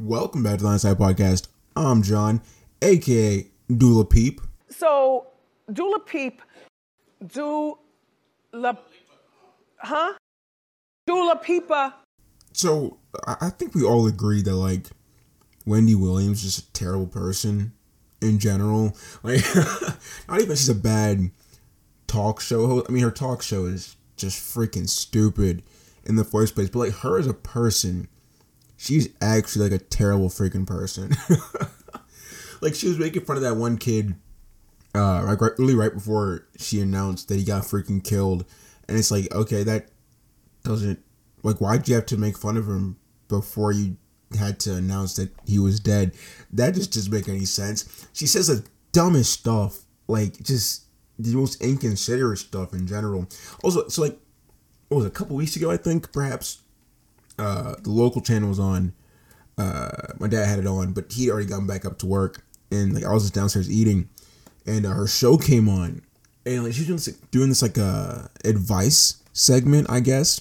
Welcome back to the Inside Podcast. I'm John, aka Dula Peep. So, Dula Peep, do la, huh? Dula Peepa. So I I think we all agree that like Wendy Williams is just a terrible person in general. Like, not even she's a bad talk show host. I mean, her talk show is just freaking stupid in the first place. But like her as a person, she's actually like a terrible freaking person. like she was making fun of that one kid, uh, like right, really right before she announced that he got freaking killed, and it's like, okay, that doesn't like why'd you have to make fun of him before you had to announce that he was dead? That just doesn't make any sense. She says the dumbest stuff, like just the most inconsiderate stuff in general. Also, so like, what was it, a couple weeks ago? I think perhaps uh, the local channel was on. Uh, my dad had it on, but he'd already gotten back up to work, and like I was just downstairs eating, and uh, her show came on, and like she was doing this, doing this like uh advice segment, I guess,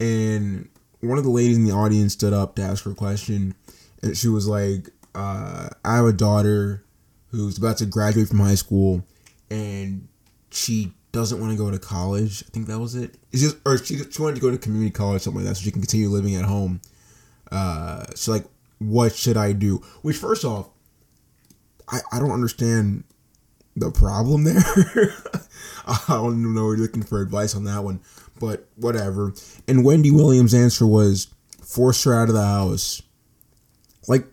and one of the ladies in the audience stood up to ask her a question, and she was like, uh, "I have a daughter who's about to graduate from high school, and she doesn't want to go to college. I think that was it. It's just, or she, she wanted to go to community college, something like that, so she can continue living at home. Uh, so like, what should I do? Which first off, I, I don't understand the problem there. I don't even know we're looking for advice on that one, but whatever. And Wendy Williams' answer was force her out of the house. Like,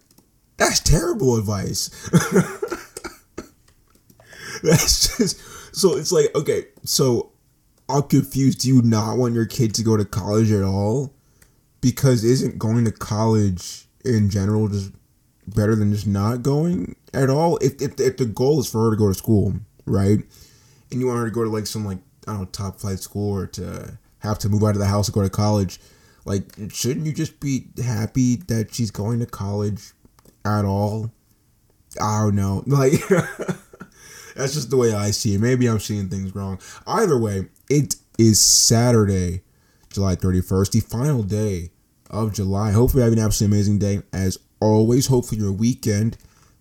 that's terrible advice. that's just so it's like okay, so I'm confused. Do you not want your kid to go to college at all? Because isn't going to college in general just better than just not going at all? If if, if the goal is for her to go to school, right? And you want her to go to like some like I don't know top flight school or to have to move out of the house to go to college, like shouldn't you just be happy that she's going to college at all? I don't know. Like that's just the way I see it. Maybe I'm seeing things wrong. Either way, it is Saturday, July 31st, the final day of July. Hopefully, you have an absolutely amazing day. As always, hopefully, your weekend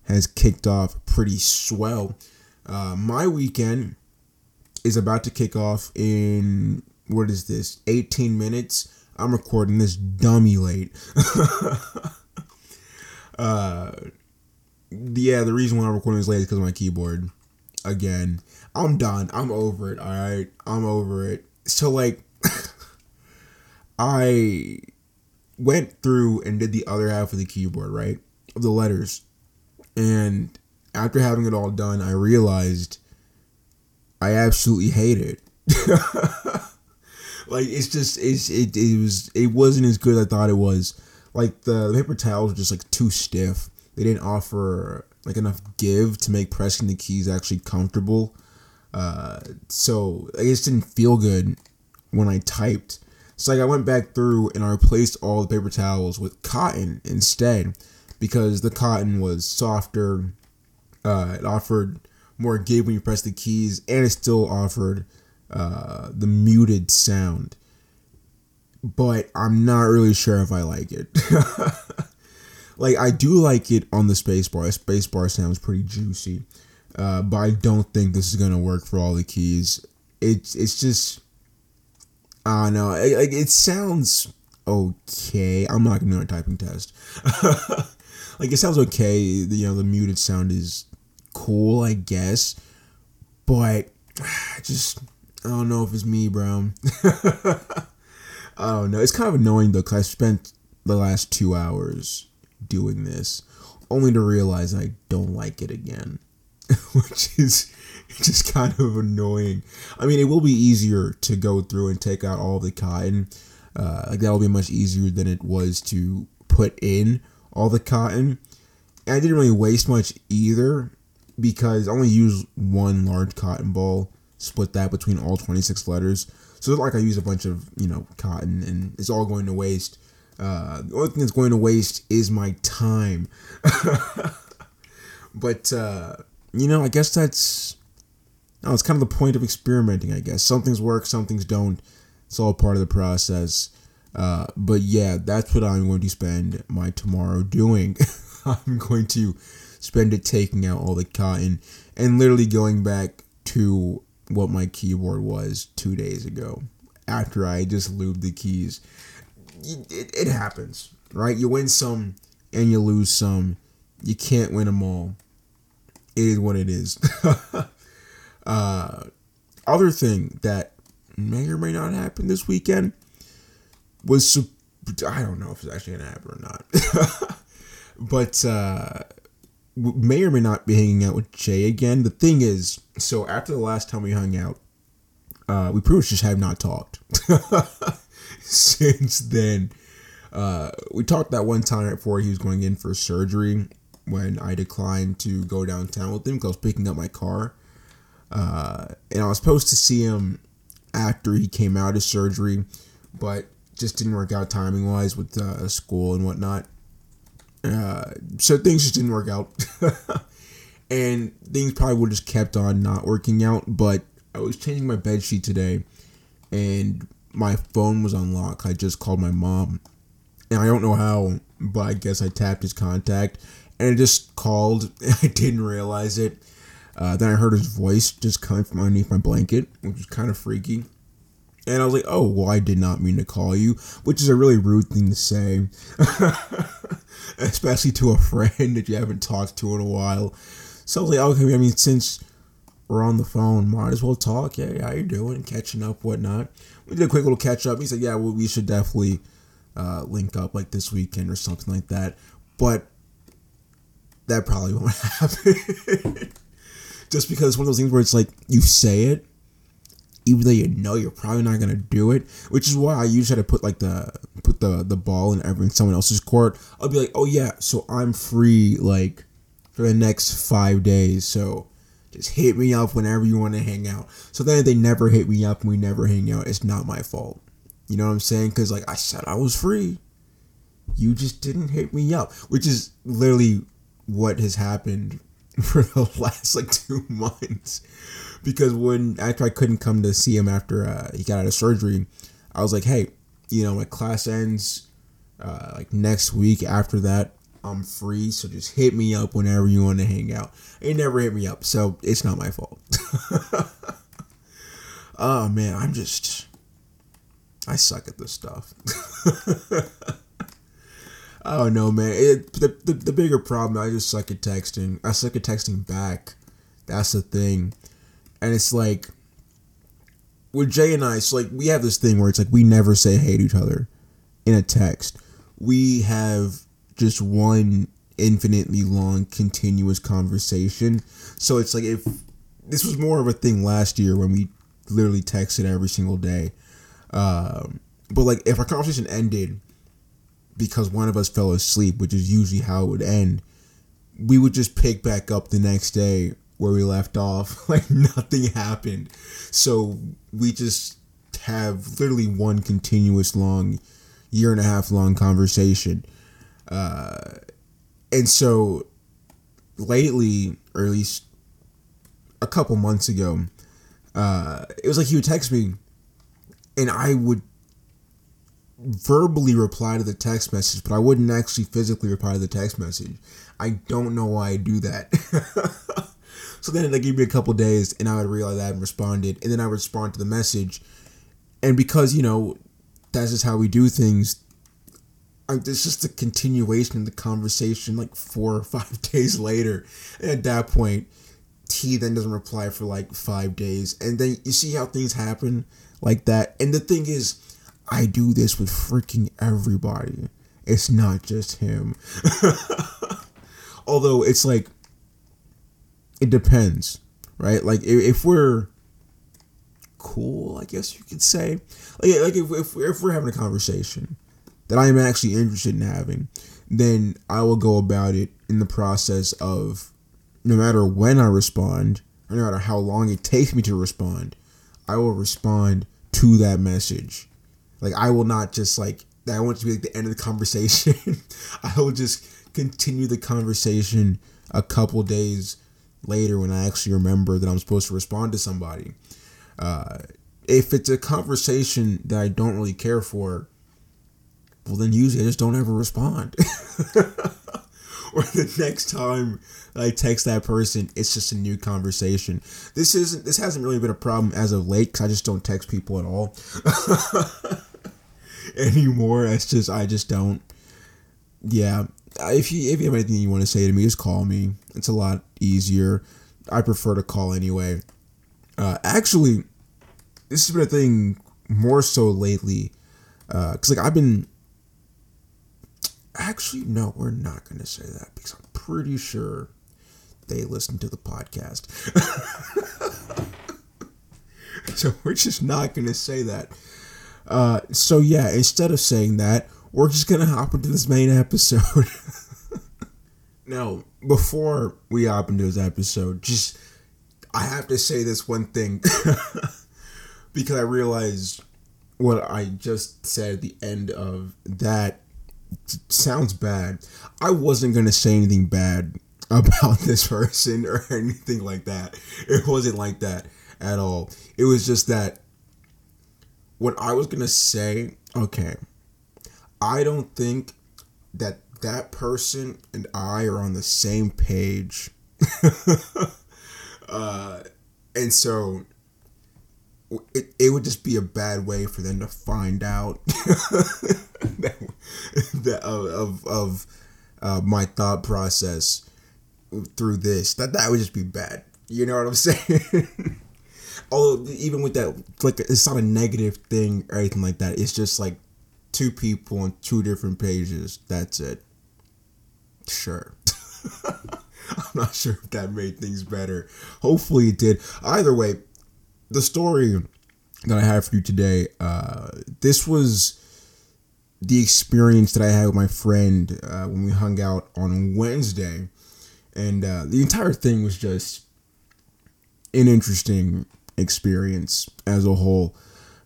has kicked off pretty swell. Uh, my weekend is about to kick off in what is this? 18 minutes. I'm recording this dummy late. uh, yeah, the reason why I'm recording this late is because of my keyboard. Again, I'm done. I'm over it. All right, I'm over it. So like, I went through and did the other half of the keyboard, right, of the letters, and after having it all done, I realized I absolutely hate it. like it's just it's it, it was it wasn't as good as I thought it was. Like the, the paper towels were just like too stiff. They didn't offer like enough give to make pressing the keys actually comfortable. Uh, so I just didn't feel good when I typed. So like I went back through and I replaced all the paper towels with cotton instead because the cotton was softer. Uh, it offered more give when you press the keys, and it still offered uh, the muted sound. But I'm not really sure if I like it. like I do like it on the spacebar. Spacebar sounds pretty juicy, uh, but I don't think this is gonna work for all the keys. It's it's just I don't know. Like it, it sounds okay. I'm not gonna do a typing test. like it sounds okay. You know the muted sound is cool, I guess, but just I don't know if it's me, bro. I don't know. It's kind of annoying though, cause I spent the last two hours doing this, only to realize I don't like it again, which is just kind of annoying. I mean, it will be easier to go through and take out all the cotton. Uh, like that will be much easier than it was to put in all the cotton. And I didn't really waste much either because I only used one large cotton ball, split that between all 26 letters. So it's like I use a bunch of, you know, cotton and it's all going to waste. Uh, the only thing that's going to waste is my time. but, uh, you know, I guess that's, no, it's kind of the point of experimenting, I guess. Some things work, some things don't. It's all part of the process. Uh, but yeah, that's what I'm going to spend my tomorrow doing. I'm going to spend it taking out all the cotton and literally going back to what my keyboard was two days ago after I just lubed the keys. It, it happens, right? You win some and you lose some. You can't win them all. It is what it is. uh, other thing that may or may not happen this weekend was I don't know if it's actually gonna happen or not, but uh, may or may not be hanging out with Jay again. The thing is, so after the last time we hung out, uh, we pretty much just have not talked since then. Uh, we talked that one time before he was going in for surgery when I declined to go downtown with him because I was picking up my car. Uh, and I was supposed to see him after he came out of surgery, but just didn't work out timing wise with uh, school and whatnot. Uh, so things just didn't work out. and things probably would have just kept on not working out. But I was changing my bed sheet today and my phone was unlocked. I just called my mom. And I don't know how, but I guess I tapped his contact and it just called. I didn't realize it. Uh, then I heard his voice just coming from underneath my blanket, which was kind of freaky. And I was like, oh, well, I did not mean to call you, which is a really rude thing to say, especially to a friend that you haven't talked to in a while. So I was like, okay, I mean, since we're on the phone, might as well talk. Hey, how you doing? Catching up, whatnot. We did a quick little catch up. He said, yeah, well, we should definitely uh, link up like this weekend or something like that. But that probably won't happen. Just because it's one of those things where it's like you say it, even though you know you're probably not gonna do it, which is why I usually try to put like the put the the ball in every in someone else's court. I'll be like, oh yeah, so I'm free like for the next five days, so just hit me up whenever you want to hang out. So then if they never hit me up and we never hang out, it's not my fault. You know what I'm saying? Because like I said, I was free. You just didn't hit me up, which is literally what has happened for the last like two months because when after I couldn't come to see him after uh, he got out of surgery, I was like, hey, you know, my class ends uh, like next week. After that, I'm free, so just hit me up whenever you want to hang out. It never hit me up, so it's not my fault. oh man, I'm just I suck at this stuff. Don't know, man. It, the, the the bigger problem, I just suck at texting. I suck at texting back. That's the thing and it's like with Jay and I, it's like we have this thing where it's like we never say hey to each other in a text. We have just one infinitely long continuous conversation. So it's like if this was more of a thing last year when we literally texted every single day. Um, but like if our conversation ended because one of us fell asleep, which is usually how it would end, we would just pick back up the next day where we left off. Like nothing happened. So we just have literally one continuous long, year and a half long conversation. Uh, and so lately, or at least a couple months ago, uh, it was like he would text me and I would verbally reply to the text message, but I wouldn't actually physically reply to the text message. I don't know why I do that. So then they give me a couple days, and I would realize I hadn't responded, and then I would respond to the message, and because you know that's just how we do things. It's just a continuation of the conversation, like four or five days later, and at that point, T then doesn't reply for like five days, and then you see how things happen like that. And the thing is, I do this with freaking everybody. It's not just him. Although it's like it depends, right? Like if, we're cool, I guess you could say, like like if if, if we're having a conversation that I am actually interested in having, then I will go about it in the process of no matter when I respond, or no matter how long it takes me to respond, I will respond to that message. Like I will not just like I want to be like the end of the conversation. I will just continue the conversation a couple days later when I actually remember that I'm supposed to respond to somebody. Uh, if it's a conversation that I don't really care for, well, then usually I just don't ever respond. or the next time I text that person, it's just a new conversation. This isn't. This hasn't really been a problem as of late because I just don't text people at all anymore. That's just I just don't. Yeah, if you if you have anything you want to say to me, just call me. It's a lot easier. I prefer to call anyway. Uh, actually, this has been a thing more so lately. Uh, cause like I've been. Actually, no, we're not gonna say that because I'm pretty sure they listen to the podcast. so we're just not gonna say that. Uh, so yeah, instead of saying that, we're just gonna hop into this main episode. now, before we hop into this episode, just I have to say this one thing because I realized what I just said at the end of that sounds bad. I wasn't gonna say anything bad about this person or anything like that. It wasn't like that at all. It was just that what I was gonna say, okay, I don't think that that person and I are on the same page. uh, and so it, it would just be a bad way for them to find out that, of, of, of uh, my thought process through this. That that would just be bad. You know what I'm saying? Although even with that, like it's not a negative thing or anything like that. It's just like two people on two different pages. That's it. Sure. I'm not sure if that made things better. Hopefully it did. Either way, the story that I have for you today, uh, this was the experience that I had with my friend uh, when we hung out on Wednesday. And uh, the entire thing was just an interesting experience as a whole.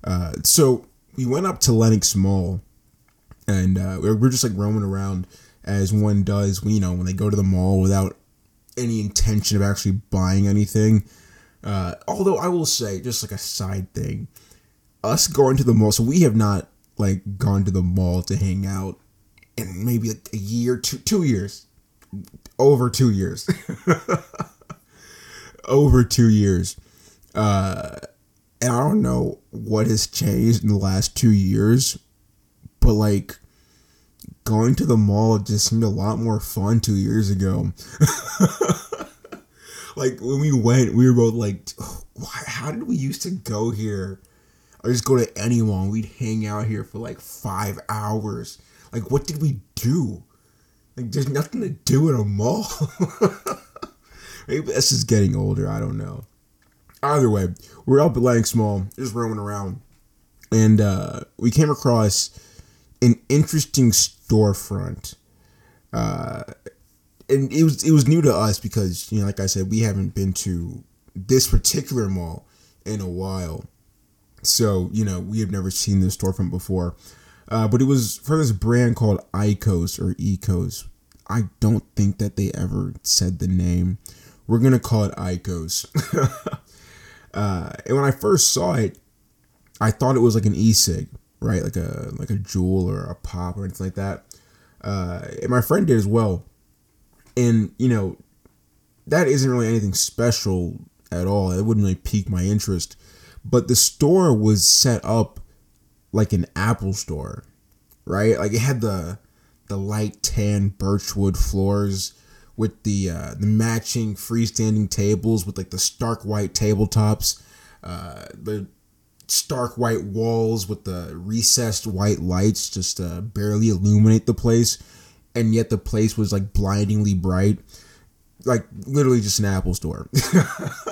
Uh, so we went up to Lenox Mall and uh, we we're just like roaming around as one does you know when they go to the mall without any intention of actually buying anything. Uh, although I will say, just like a side thing, us going to the mall, so we have not like gone to the mall to hang out in maybe like a year, two two years, over two years, over two years. Uh, and I don't know what has changed in the last two years, but like going to the mall just seemed a lot more fun two years ago. like when we went, we were both like, why, how did we used to go here? Or just go to anyone. We'd hang out here for like five hours. Like, what did we do? Like, there's nothing to do in a mall. Maybe that's just getting older. I don't know. Either way, we're up at Lenox Mall, just roaming around, and uh, we came across an interesting storefront. Uh, and it was it was new to us because you know, like I said, we haven't been to this particular mall in a while, so you know we have never seen this storefront before. Uh, but it was for this brand called Icos or Ecos. I don't think that they ever said the name. We're gonna call it Icos. uh, and when I first saw it, I thought it was like an e-cig, right? Like a like a Juul or a pop or anything like that. Uh, and my friend did as well. And you know, that isn't really anything special at all. It wouldn't really pique my interest. But the store was set up like an Apple store, right? Like it had the the light tan birchwood floors with the uh, the matching freestanding tables with like the stark white tabletops, uh, the stark white walls with the recessed white lights just uh, barely illuminate the place, and yet the place was like blindingly bright, like literally just an Apple store.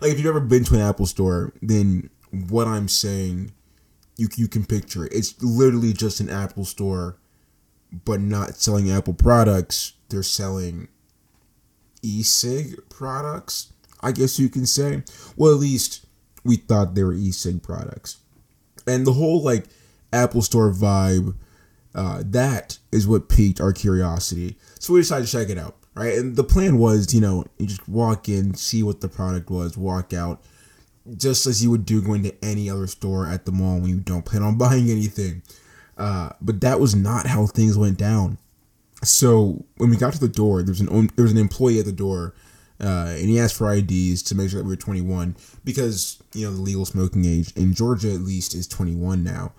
like if you've ever been to an Apple store, then what I'm saying, you you can picture it. It's literally just an Apple store, but not selling Apple products. They're selling e-cig products. I guess you can say. Well, at least we thought they were e-cig products. And the whole like Apple Store vibe, uh, that is what piqued our curiosity. So we decided to check it out, right? And the plan was, you know, you just walk in, see what the product was, walk out, just as you would do going to any other store at the mall when you don't plan on buying anything. Uh, but that was not how things went down. So when we got to the door, there was an there was an employee at the door, uh, and he asked for IDs to make sure that we were 21 because you know the legal smoking age in Georgia at least is 21 now.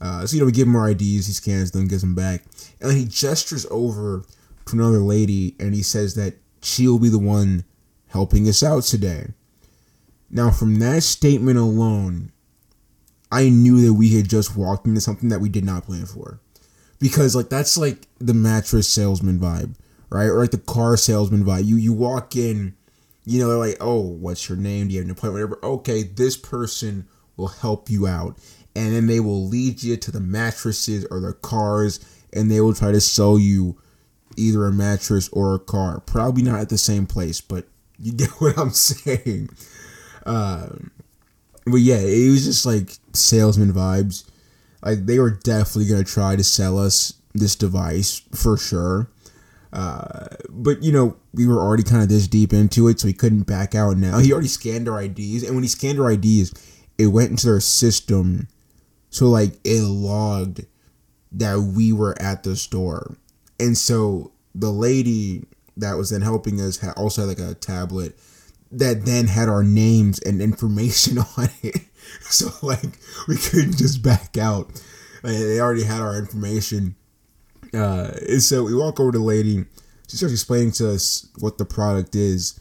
Uh, so you know we give him our IDs, he scans them, gives them back, and he gestures over to another lady and he says that she'll be the one helping us out today. Now, from that statement alone, I knew that we had just walked into something that we did not plan for. Because like that's like the mattress salesman vibe, right? Or like the car salesman vibe. You you walk in, you know, they're like, oh, what's your name? Do you have an appointment? Whatever. Okay, this person will help you out. And then they will lead you to the mattresses or the cars and they will try to sell you either a mattress or a car. Probably not at the same place, but you get what I'm saying. Um, but yeah, it was just like salesman vibes. Like they were definitely gonna try to sell us this device for sure. Uh, but you know, we were already kind of this deep into it, so he couldn't back out. Now he already scanned our IDs, and when he scanned our IDs, it went into their system, so like it logged that we were at the store, and so the lady that was then helping us had also had like a tablet that then had our names and information on it. So like we couldn't just back out. Like, they already had our information. Uh, and so we walk over to the lady. She starts explaining to us what the product is,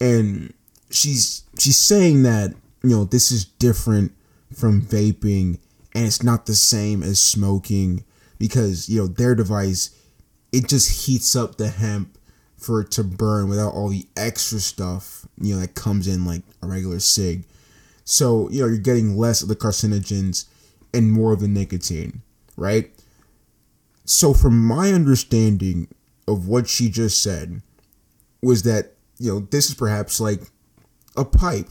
and she's she's saying that you know this is different from vaping, and it's not the same as smoking because you know their device it just heats up the hemp for it to burn without all the extra stuff you know that comes in like a regular cig. So you know you're getting less of the carcinogens and more of the nicotine, right? So from my understanding of what she just said was that you know this is perhaps like a pipe,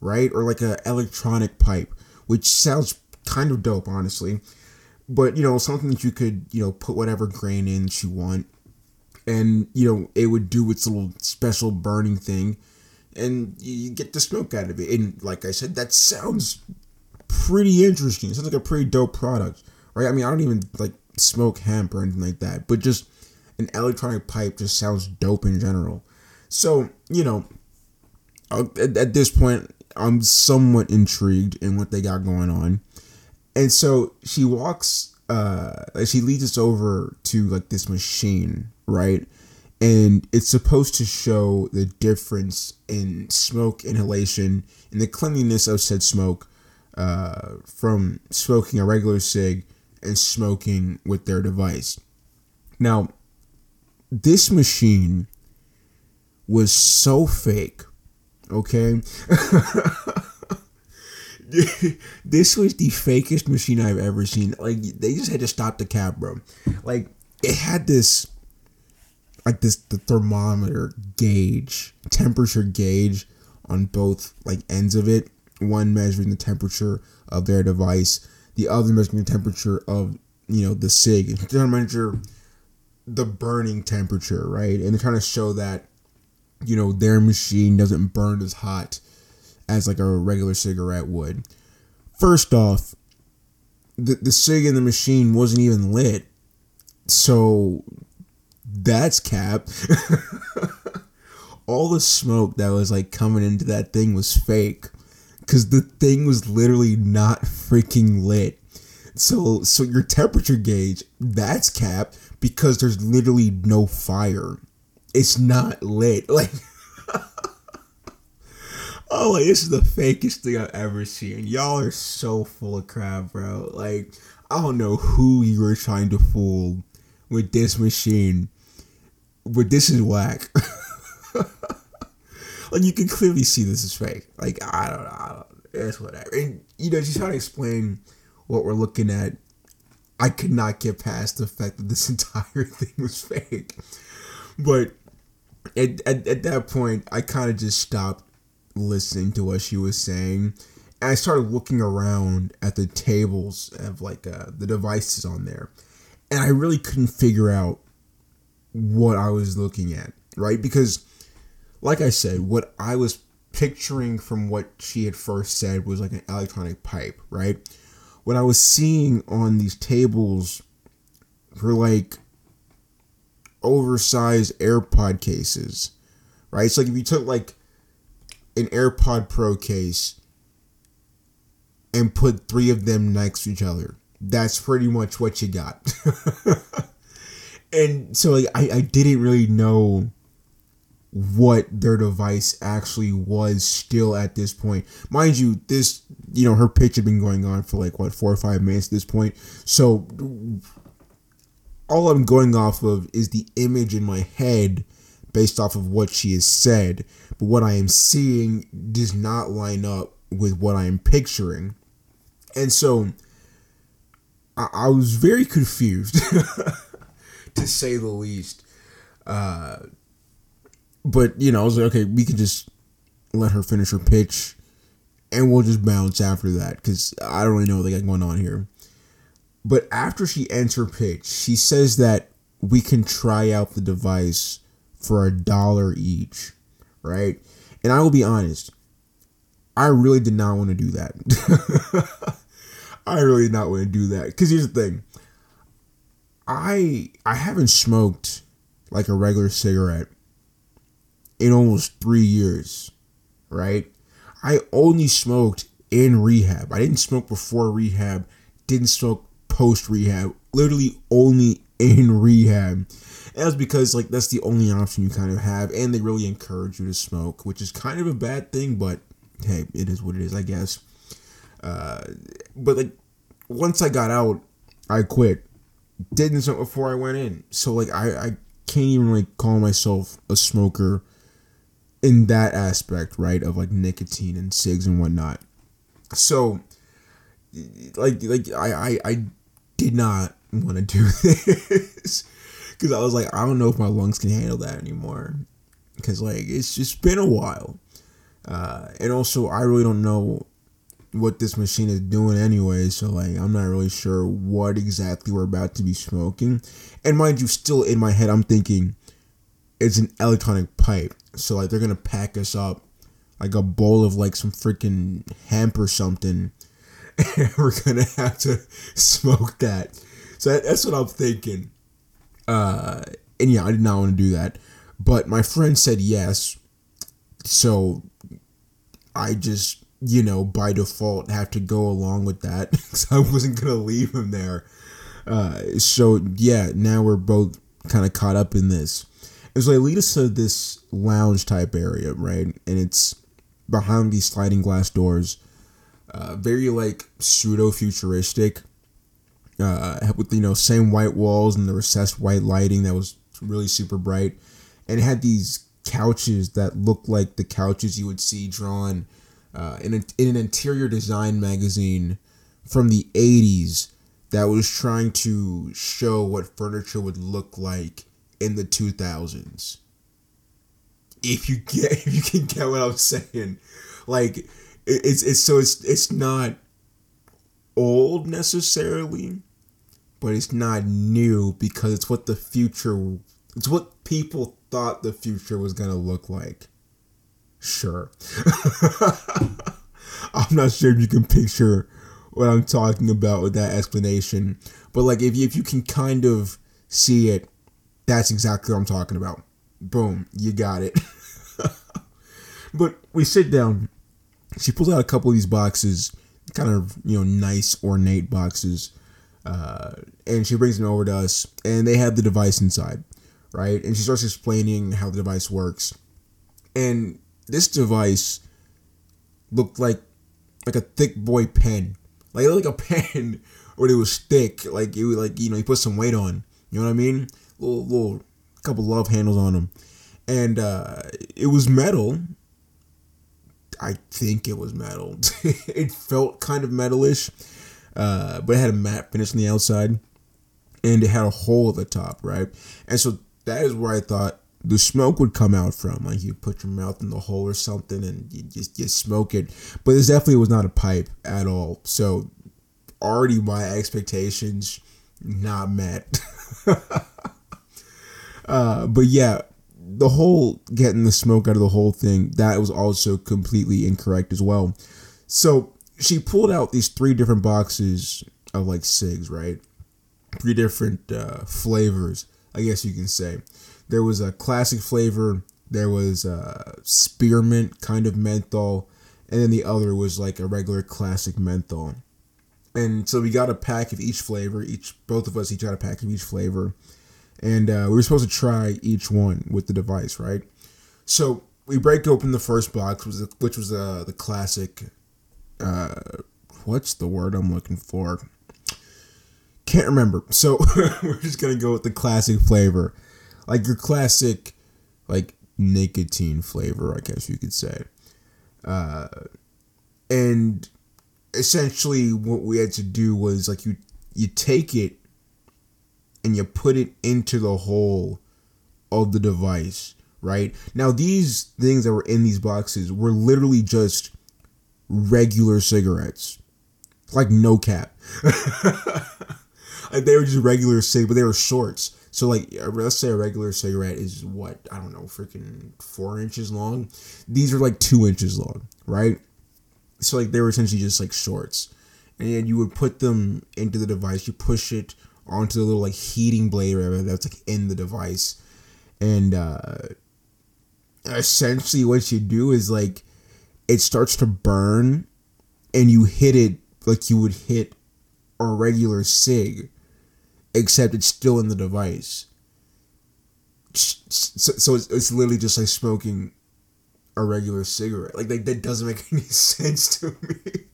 right, or like an electronic pipe, which sounds kind of dope, honestly. But you know something that you could you know put whatever grain in that you want. And you know it would do its little special burning thing. And you get the smoke out of it. And like i said that sounds pretty interesting. It sounds like a pretty dope product right? I mean i don't even like smoke hemp or anything like that but just an electronic pipe just sounds dope in general. So you know uh, at, at this point i'm somewhat intrigued in what they got going on and so she walks uh she leads us over to like this machine right? And it's supposed to show the difference in smoke inhalation and the cleanliness of said smoke uh, from smoking a regular cig and smoking with their device. Now, this machine was so fake, okay? this was the fakest machine I've ever seen. Like, they just had to stop the cab, bro. Like, it had this like this the thermometer gauge, temperature gauge on both like ends of it. One measuring the temperature of their device, the other measuring the temperature of you know the sig. They're trying to measure the burning temperature, right? And they're trying to show that you know their machine doesn't burn as hot as like a regular cigarette would. First off, the the cig in the machine wasn't even lit, so that's cap. All the smoke that was like coming into that thing was fake cuz the thing was literally not freaking lit. So so your temperature gauge, that's cap because there's literally no fire. It's not lit. Like Oh, like, this is the fakest thing I've ever seen. Y'all are so full of crap, bro. Like, I don't know who you were trying to fool with this machine but this is whack. like you can clearly see this is fake. Like I don't know, I don't, it's whatever. And you know, she's trying to explain what we're looking at. I could not get past the fact that this entire thing was fake. But at, at, at that point, I kind of just stopped listening to what she was saying. And I started looking around at the tables of like uh, the devices on there. And I really couldn't figure out what I was looking at, right? Because, like I said, what I was picturing from what she had first said was like an electronic pipe, right? what I was seeing on these tables were like oversized AirPod cases, right? So like if you took like an AirPod Pro case and put three of them next to each other, that's pretty much what you got. and so I, I didn't really know what their device actually was still at this point. Mind you, this you know, her pitch had been going on for like what four or five minutes at this point. So all I'm going off of is the image in my head based off of what she has said. But what I am seeing does not line up with what I am picturing. And so I, I was very confused, to say the least. Uh, but, you know, I was like, okay, we can just let her finish her pitch and we'll just bounce after that because I don't really know what they got going on here. But after she ends her pitch, she says that we can try out the device for a dollar each, right? And I will be honest, I really did not want to do that. I really did not want to do that because here's the thing. I I haven't smoked like a regular cigarette in almost three years, right? I only smoked in rehab. I didn't smoke before rehab, didn't smoke post rehab, literally only in rehab. That's because like that's the only option you kind of have, and they really encourage you to smoke, which is kind of a bad thing, but hey, it is what it is, I guess. Uh, but like once I got out, I quit. Didn't smoke before I went in, so like I I can't even like call myself a smoker in that aspect, right? Of like nicotine and cigs and whatnot. So like like I I, I did not want to do this because I was like I don't know if my lungs can handle that anymore. Because like it's just been a while. Uh, and also I really don't know what this machine is doing anyway so like I'm not really sure what exactly we're about to be smoking. And mind you still in my head I'm thinking it's an electronic pipe. So like they're gonna pack us up like a bowl of like some freaking hemp or something. And we're gonna have to smoke that. So that's what I'm thinking. Uh, and yeah, I did not want to do that, but my friend said yes, so I just you know by default have to go along with that because I wasn't gonna leave him there. Uh, so yeah, now we're both kind of caught up in this. It so they lead us to this lounge type area, right? And it's behind these sliding glass doors uh, very like pseudo futuristic. Uh, with you know same white walls and the recessed white lighting that was really super bright, and it had these couches that looked like the couches you would see drawn uh, in, a, in an interior design magazine from the 80s that was trying to show what furniture would look like in the 2000s. If you get if you can get what I'm saying. Like it's it's so it's it's not old necessarily, but it's not new because it's what the future it's what people thought the future was gonna look like. Sure. I'm not sure if you can picture what I'm talking about with that explanation, but like if you, if you can kind of see it, that's exactly what I'm talking about. Boom, you got it. but we sit down she pulls out a couple of these boxes, kind of you know nice ornate boxes, uh, and she brings them over to us, and they have the device inside, right? And she starts explaining how the device works, and this device looked like like a thick boy pen, like like a pen, but it was thick, like it was like you know you put some weight on, you know what I mean? Little little couple love handles on them, and uh, it was metal I think it was metal. it felt kind of metalish, uh, but it had a matte finish on the outside, and it had a hole at the top, right? And so that is where I thought the smoke would come out from. Like you put your mouth in the hole or something, and you just you smoke it. But this definitely was not a pipe at all. So already my expectations not met. uh, but yeah, the whole getting the smoke out of the whole thing that was also completely incorrect as well. So she pulled out these three different boxes of like cigs, right? Three different uh, flavors, I guess you can say. There was a classic flavor, there was a spearmint kind of menthol, and then the other was like a regular classic menthol. And so we got a pack of each flavor. Each both of us each got a pack of each flavor, and uh, we were supposed to try each one with the device, right? So we break open the first box, which was the, which was uh, the classic. Uh, what's the word I'm looking for? Can't remember. So we're just gonna go with the classic flavor, like your classic, like nicotine flavor, I guess you could say. Uh, and essentially, what we had to do was like you you take it and you put it into the hole of the device, right? Now these things that were in these boxes were literally just regular cigarettes, like no cap. like they were just regular cig, but they were shorts. So like let's say a regular cigarette is what I don't know, freaking four inches long. These are like two inches long, right? So like they were essentially just like shorts, and you would put them into the device. You push it onto the little like heating blade or whatever that's like in the device, and uh essentially what you do is like it starts to burn, and you hit it like you would hit a regular cig except it's still in the device. So, so it's, it's literally just like smoking a regular cigarette. Like, like that doesn't make any sense to me.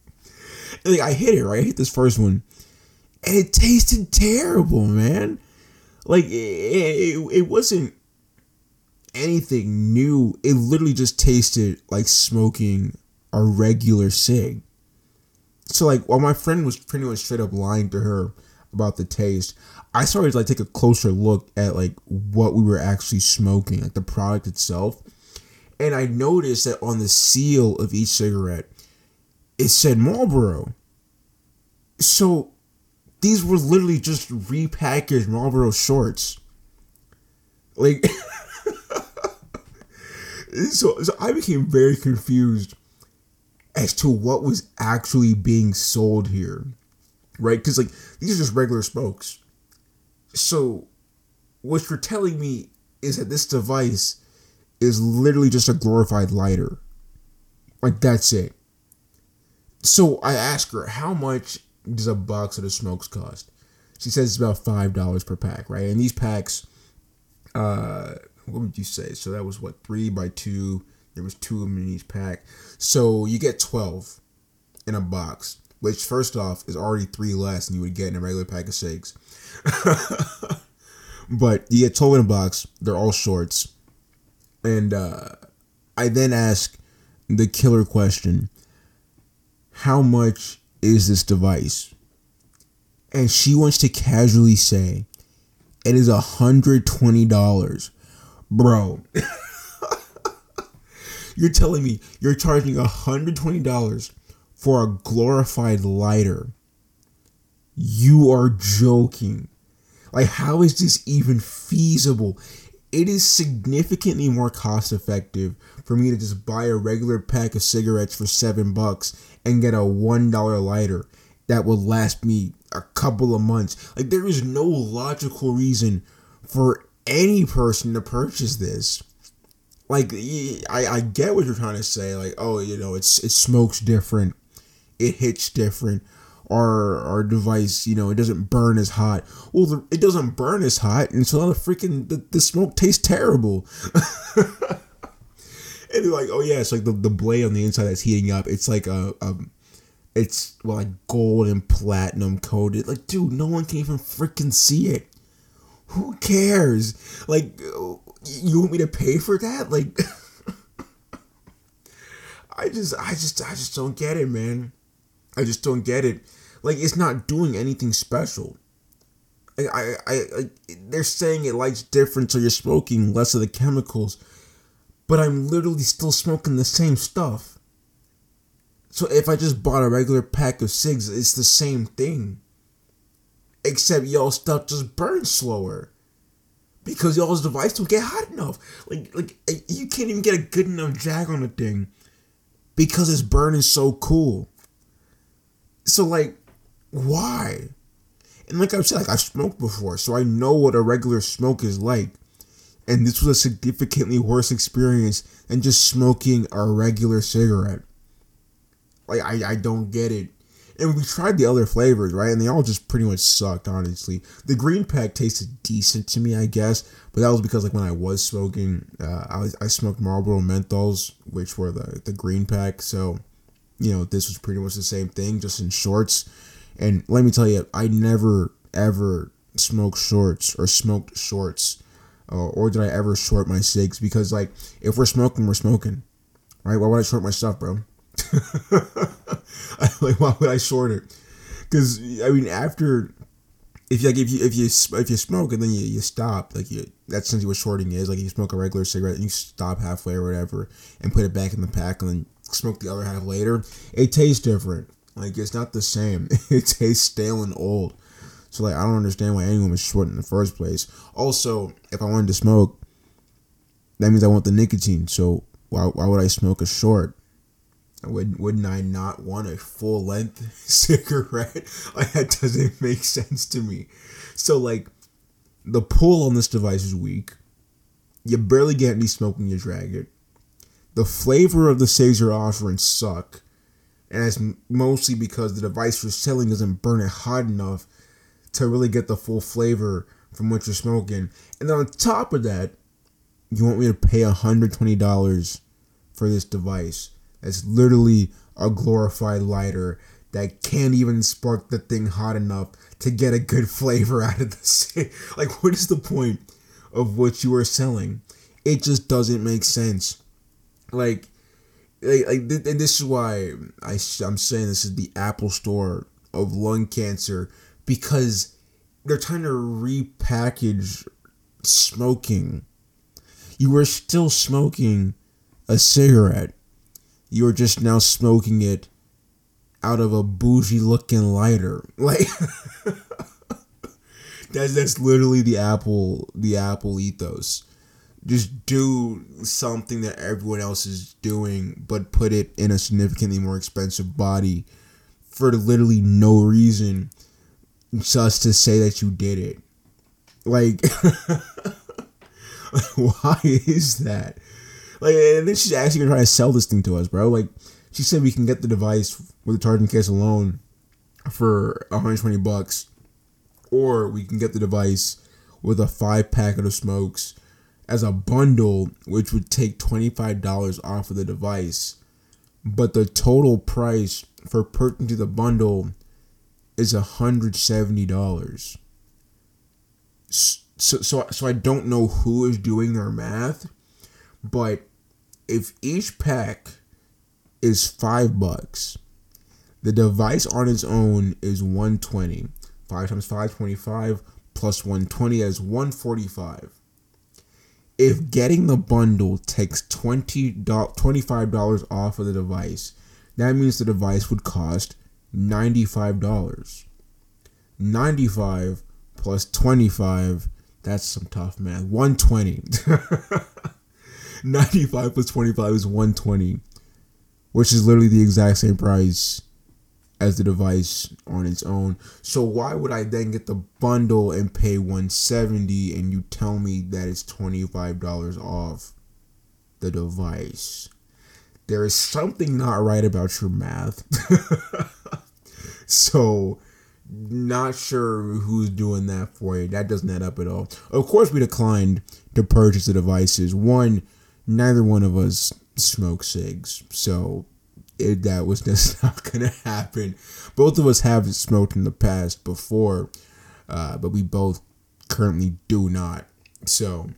like I hit it right, I hit this first one, and it tasted terrible, man. Like it, it, it wasn't anything new. It literally just tasted like smoking a regular cig. So like while my friend was pretty much straight up lying to her about the taste, I started to like take a closer look at like what we were actually smoking, like the product itself. And I noticed that on the seal of each cigarette, it said Marlboro. So these were literally just repackaged Marlboro shorts. Like so, so I became very confused as to what was actually being sold here right? Because like these are just regular smokes. So, what you're telling me is that this device is literally just a glorified lighter. Like that's it. So I ask her, how much does a box of the smokes cost? She says it's about five dollars per pack, right? And these packs, uh, what would you say? So that was what three by two. There was two of them in each pack. So you get twelve in a box which first off is already three less than you would get in a regular pack of shakes. but you get 12 in a box, they're all shorts. And uh, I then ask the killer question How much is this device? And she wants to casually say, It is a $120. Bro. you're telling me you're charging $120 for a glorified lighter. You are joking. Like, how is this even feasible? It is significantly more cost effective for me to just buy a regular pack of cigarettes for seven bucks and get a one dollar lighter that will last me a couple of months. Like, there is no logical reason for any person to purchase this. Like, I, I get what you're trying to say. Like, oh, you know, it's it smokes different it hits different. Our our device, you know, it doesn't burn as hot. Well, the, it doesn't burn as hot, and so the freaking the, the smoke tastes terrible. and they're like, oh yeah, it's like the, the blade on the inside that's heating up. It's like a, a it's well like gold and platinum coated. Like, dude, no one can even freaking see it. Who cares? Like, you want me to pay for that? Like, I just, I just, I just don't get it, man. I just don't get it. Like it's not doing anything special. I, I, I, I, they're saying it lights different, so you're smoking less of the chemicals, but I'm literally still smoking the same stuff. So if I just bought a regular pack of cigs, it's the same thing. Except y'all stuff just burns slower. Because y'all's device don't get hot enough. Like, like you can't even get a good enough drag on the thing because it's burning so cool. So like, why? And like I said, like I've smoked before, so I know what a regular smoke is like. And this was a significantly worse experience than just smoking a regular cigarette. Like I, I don't get it. And we tried the other flavors, right? And they all just pretty much sucked, honestly. The green pack tasted decent to me, I guess, but that was because like when I was smoking, uh, I I smoked Marlboro menthols, which were the the green pack. So, you know, this was pretty much the same thing, just in shorts. And let me tell you, I never ever smoked shorts or smoked shorts, uh, or did I ever short my cigs? Because like, if we're smoking, we're smoking, right? Why would I short my stuff, bro? like, why would I short it? Because I mean, after if you like if you if you if you smoke and then you, you stop, like you that's essentially what shorting is. Like you smoke a regular cigarette and you stop halfway or whatever and put it back in the pack and then smoke the other half later. It tastes different. Like it's not the same. it tastes stale and old. So like I don't understand why anyone was short in the first place. Also, if I wanted to smoke, that means I want the nicotine. So why why would I smoke a short? Would, wouldn't I not want a full length cigarette? Like that doesn't make sense to me. So like the pull on this device is weak. You barely get any smoke when you drag it. The flavor of the cigs you're offering suck, and it's mostly because the device you're selling doesn't burn it hot enough to really get the full flavor from what you're smoking. And then on top of that, you want me to pay $120 for this device it's literally a glorified lighter that can't even spark the thing hot enough to get a good flavor out of the like what is the point of what you are selling? It just doesn't make sense. Like like, like and this is why I, i'm saying this is the apple store of lung cancer because they're trying to repackage smoking. You were still smoking a cigarette you're just now smoking it out of a bougie looking lighter. Like that's that's literally the Apple the Apple ethos. Just do something that everyone else is doing, but put it in a significantly more expensive body for literally no reason, just to say that you did it. Like, why is that? Like, and then she's actually gonna try to sell this thing to us, bro. Like, she said we can get the device with the charging case alone for 120 bucks, or we can get the device with a five packet of smokes as a bundle, which would take $25 off of the device. But the total price for purchasing the bundle is $170. So, so, so I don't know who is doing their math, but if each pack is five bucks, the device on its own is 120. Five times five, 25, plus 120 is 145. If getting the bundle takes $20, $25 off of the device, that means the device would cost $95. 95 plus 25, that's some tough math. 120. 95 plus 25 is 120, which is literally the exact same price as the device on its own. So why would I then get the bundle and pay 170 and you tell me that it's $25 off the device? There is something not right about your math. so not sure who's doing that for you. That doesn't add up at all. Of course, we declined to purchase the devices. One, neither one of us smoke cigs, so it, that was just not gonna happen. Both of us have smoked in the past before, uh, but we both currently do not. So,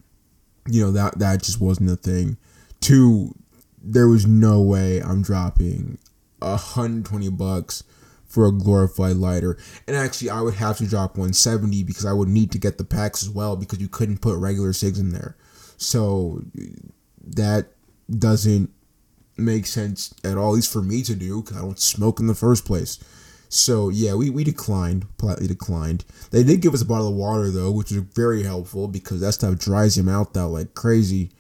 you know that that just wasn't a thing. Two, there was no way I'm dropping 120 bucks for a glorified lighter. And actually, I would have to drop 170 because I would need to get the packs as well because you couldn't put regular cigs in there. So that doesn't make sense at all, at least for me to do, because I don't smoke in the first place. So yeah, we, we declined, politely declined. They did give us a bottle of water though, which was very helpful because that stuff dries your out though like crazy.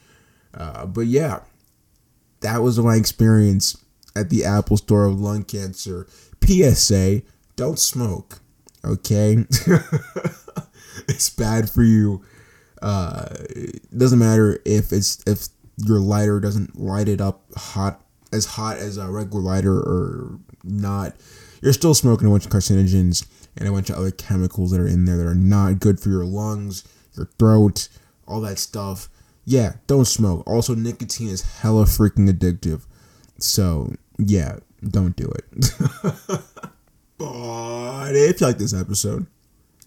Uh, but yeah, that was my experience at the Apple Store of lung cancer. PSA: Don't smoke. Okay, it's bad for you. Uh, it doesn't matter if it's if your lighter doesn't light it up hot as hot as a regular lighter or not. You're still smoking a bunch of carcinogens and a bunch of other chemicals that are in there that are not good for your lungs, your throat, all that stuff. Yeah, don't smoke. Also, nicotine is hella freaking addictive. So, yeah, don't do it. but if you like this episode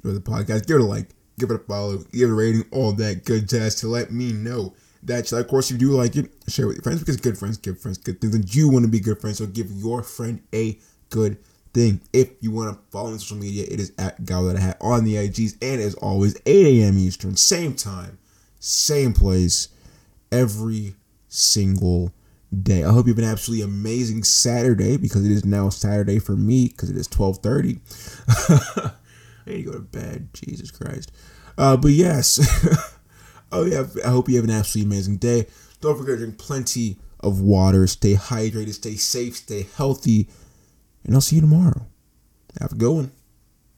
or the podcast, give it a like, give it a follow, give it a rating, all that good jazz to let me know that. Of course, if you do like it, share it with your friends because good friends give friends good things, and you want to be good friends. So give your friend a good thing. If you want to follow on social media, it is at Goblet Hat on the IGs, and as always, 8 a.m. Eastern, same time, same place, every single day. I hope you have an absolutely amazing Saturday because it is now Saturday for me because it is 12:30. I need to go to bed. Jesus Christ. Uh, but yes. oh yeah. I hope you have an absolutely amazing day. Don't forget to drink plenty of water. Stay hydrated. Stay safe. Stay healthy. And I'll see you tomorrow. Have a good one.